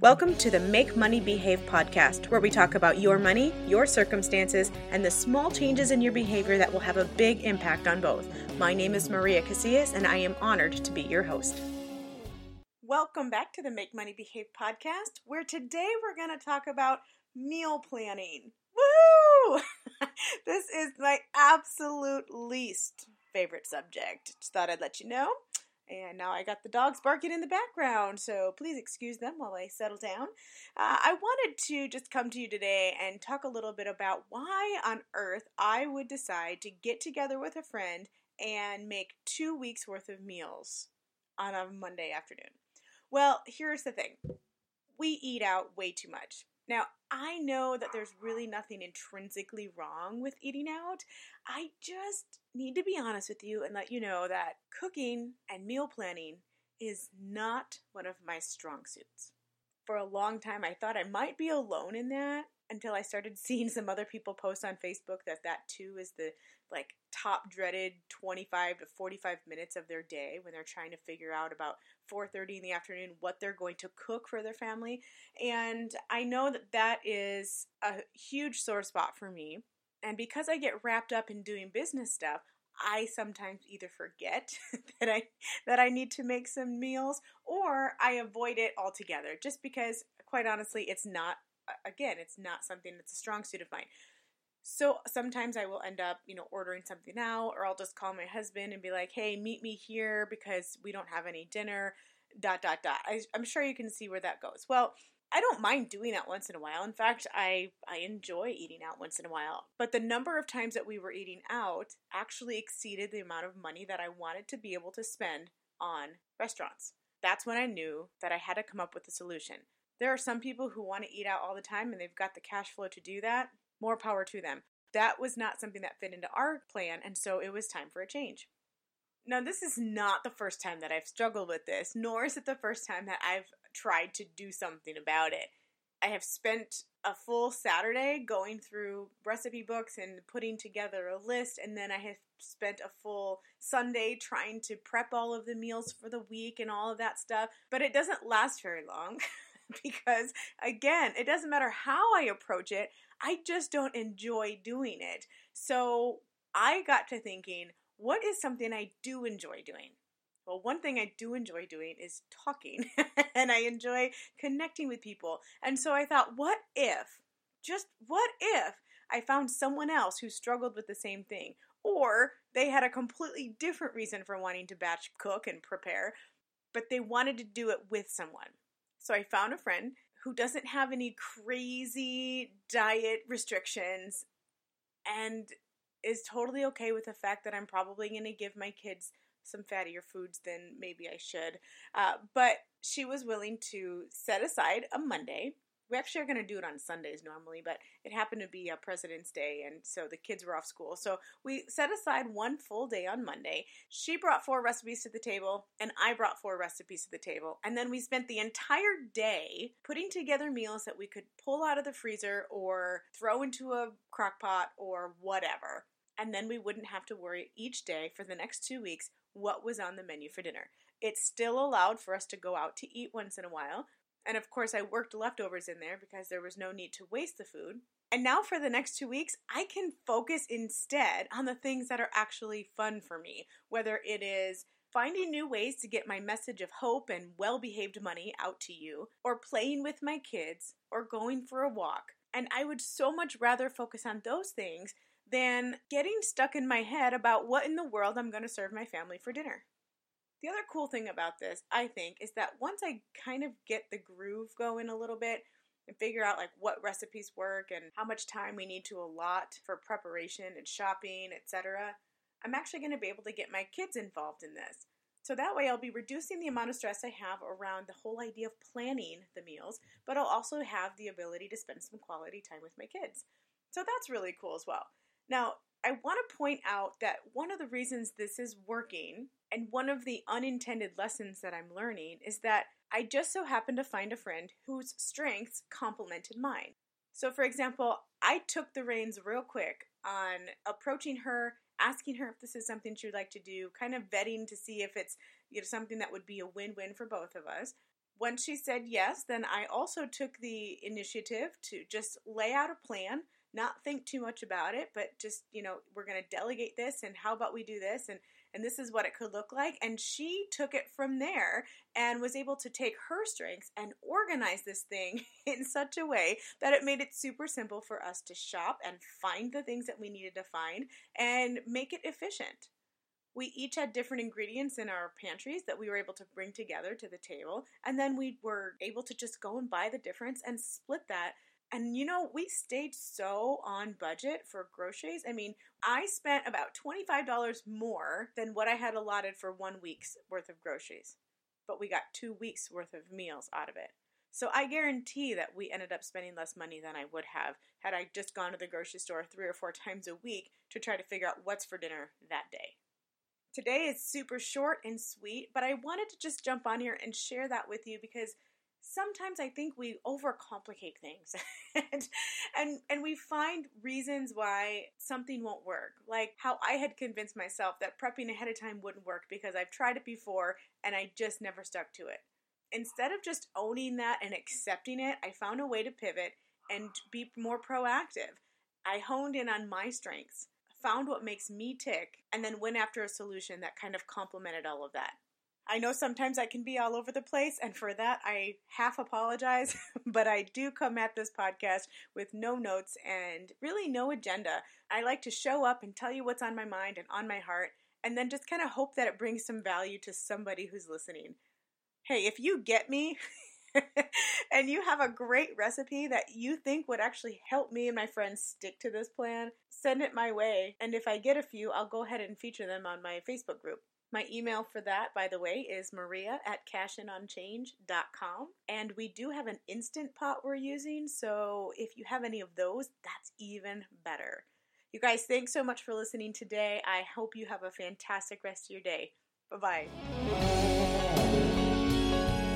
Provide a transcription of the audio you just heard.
Welcome to the Make Money Behave podcast, where we talk about your money, your circumstances, and the small changes in your behavior that will have a big impact on both. My name is Maria Casillas, and I am honored to be your host. Welcome back to the Make Money Behave podcast, where today we're going to talk about meal planning. Woo! this is my absolute least favorite subject. Just thought I'd let you know. And now I got the dogs barking in the background, so please excuse them while I settle down. Uh, I wanted to just come to you today and talk a little bit about why on earth I would decide to get together with a friend and make two weeks worth of meals on a Monday afternoon. Well, here's the thing we eat out way too much. Now, I know that there's really nothing intrinsically wrong with eating out. I just need to be honest with you and let you know that cooking and meal planning is not one of my strong suits. For a long time, I thought I might be alone in that until I started seeing some other people post on Facebook that that too is the like top dreaded 25 to 45 minutes of their day when they're trying to figure out about 4:30 in the afternoon what they're going to cook for their family. And I know that that is a huge sore spot for me. And because I get wrapped up in doing business stuff I sometimes either forget that I that I need to make some meals or I avoid it altogether just because quite honestly it's not again it's not something that's a strong suit of mine so sometimes I will end up, you know, ordering something out, or I'll just call my husband and be like, "Hey, meet me here because we don't have any dinner." Dot dot dot. I, I'm sure you can see where that goes. Well, I don't mind doing that once in a while. In fact, I I enjoy eating out once in a while. But the number of times that we were eating out actually exceeded the amount of money that I wanted to be able to spend on restaurants. That's when I knew that I had to come up with a solution. There are some people who want to eat out all the time and they've got the cash flow to do that more power to them. That was not something that fit into our plan, and so it was time for a change. Now, this is not the first time that I've struggled with this, nor is it the first time that I've tried to do something about it. I have spent a full Saturday going through recipe books and putting together a list, and then I have spent a full Sunday trying to prep all of the meals for the week and all of that stuff, but it doesn't last very long. because again, it doesn't matter how I approach it, I just don't enjoy doing it. So I got to thinking, what is something I do enjoy doing? Well, one thing I do enjoy doing is talking, and I enjoy connecting with people. And so I thought, what if, just what if, I found someone else who struggled with the same thing? Or they had a completely different reason for wanting to batch cook and prepare, but they wanted to do it with someone. So I found a friend who doesn't have any crazy diet restrictions and is totally okay with the fact that I'm probably going to give my kids some fattier foods than maybe I should. Uh, but she was willing to set aside a Monday we actually are going to do it on Sundays normally, but it happened to be a President's Day, and so the kids were off school. So we set aside one full day on Monday. She brought four recipes to the table, and I brought four recipes to the table. And then we spent the entire day putting together meals that we could pull out of the freezer or throw into a crock pot or whatever. And then we wouldn't have to worry each day for the next two weeks what was on the menu for dinner. It still allowed for us to go out to eat once in a while, and of course, I worked leftovers in there because there was no need to waste the food. And now for the next two weeks, I can focus instead on the things that are actually fun for me, whether it is finding new ways to get my message of hope and well behaved money out to you, or playing with my kids, or going for a walk. And I would so much rather focus on those things than getting stuck in my head about what in the world I'm going to serve my family for dinner. The other cool thing about this, I think, is that once I kind of get the groove going a little bit and figure out like what recipes work and how much time we need to allot for preparation and shopping, etc., I'm actually going to be able to get my kids involved in this. So that way I'll be reducing the amount of stress I have around the whole idea of planning the meals, but I'll also have the ability to spend some quality time with my kids. So that's really cool as well. Now, I want to point out that one of the reasons this is working and one of the unintended lessons that I'm learning is that I just so happened to find a friend whose strengths complemented mine. So, for example, I took the reins real quick on approaching her, asking her if this is something she would like to do, kind of vetting to see if it's you know something that would be a win-win for both of us. Once she said yes, then I also took the initiative to just lay out a plan, not think too much about it, but just, you know, we're going to delegate this and how about we do this and and this is what it could look like. And she took it from there and was able to take her strengths and organize this thing in such a way that it made it super simple for us to shop and find the things that we needed to find and make it efficient. We each had different ingredients in our pantries that we were able to bring together to the table, and then we were able to just go and buy the difference and split that. And you know, we stayed so on budget for groceries. I mean, I spent about $25 more than what I had allotted for one week's worth of groceries, but we got two weeks' worth of meals out of it. So I guarantee that we ended up spending less money than I would have had I just gone to the grocery store three or four times a week to try to figure out what's for dinner that day. Today is super short and sweet, but I wanted to just jump on here and share that with you because sometimes I think we overcomplicate things and, and and we find reasons why something won't work. Like how I had convinced myself that prepping ahead of time wouldn't work because I've tried it before and I just never stuck to it. Instead of just owning that and accepting it, I found a way to pivot and be more proactive. I honed in on my strengths found what makes me tick, and then went after a solution that kind of complemented all of that. I know sometimes I can be all over the place, and for that I half apologize, but I do come at this podcast with no notes and really no agenda. I like to show up and tell you what's on my mind and on my heart, and then just kind of hope that it brings some value to somebody who's listening. Hey, if you get me, and you have a great recipe that you think would actually help me and my friends stick to this plan, send it my way. And if I get a few, I'll go ahead and feature them on my Facebook group. My email for that, by the way, is maria at cashingonchange.com. And we do have an instant pot we're using, so if you have any of those, that's even better. You guys, thanks so much for listening today. I hope you have a fantastic rest of your day. Bye bye.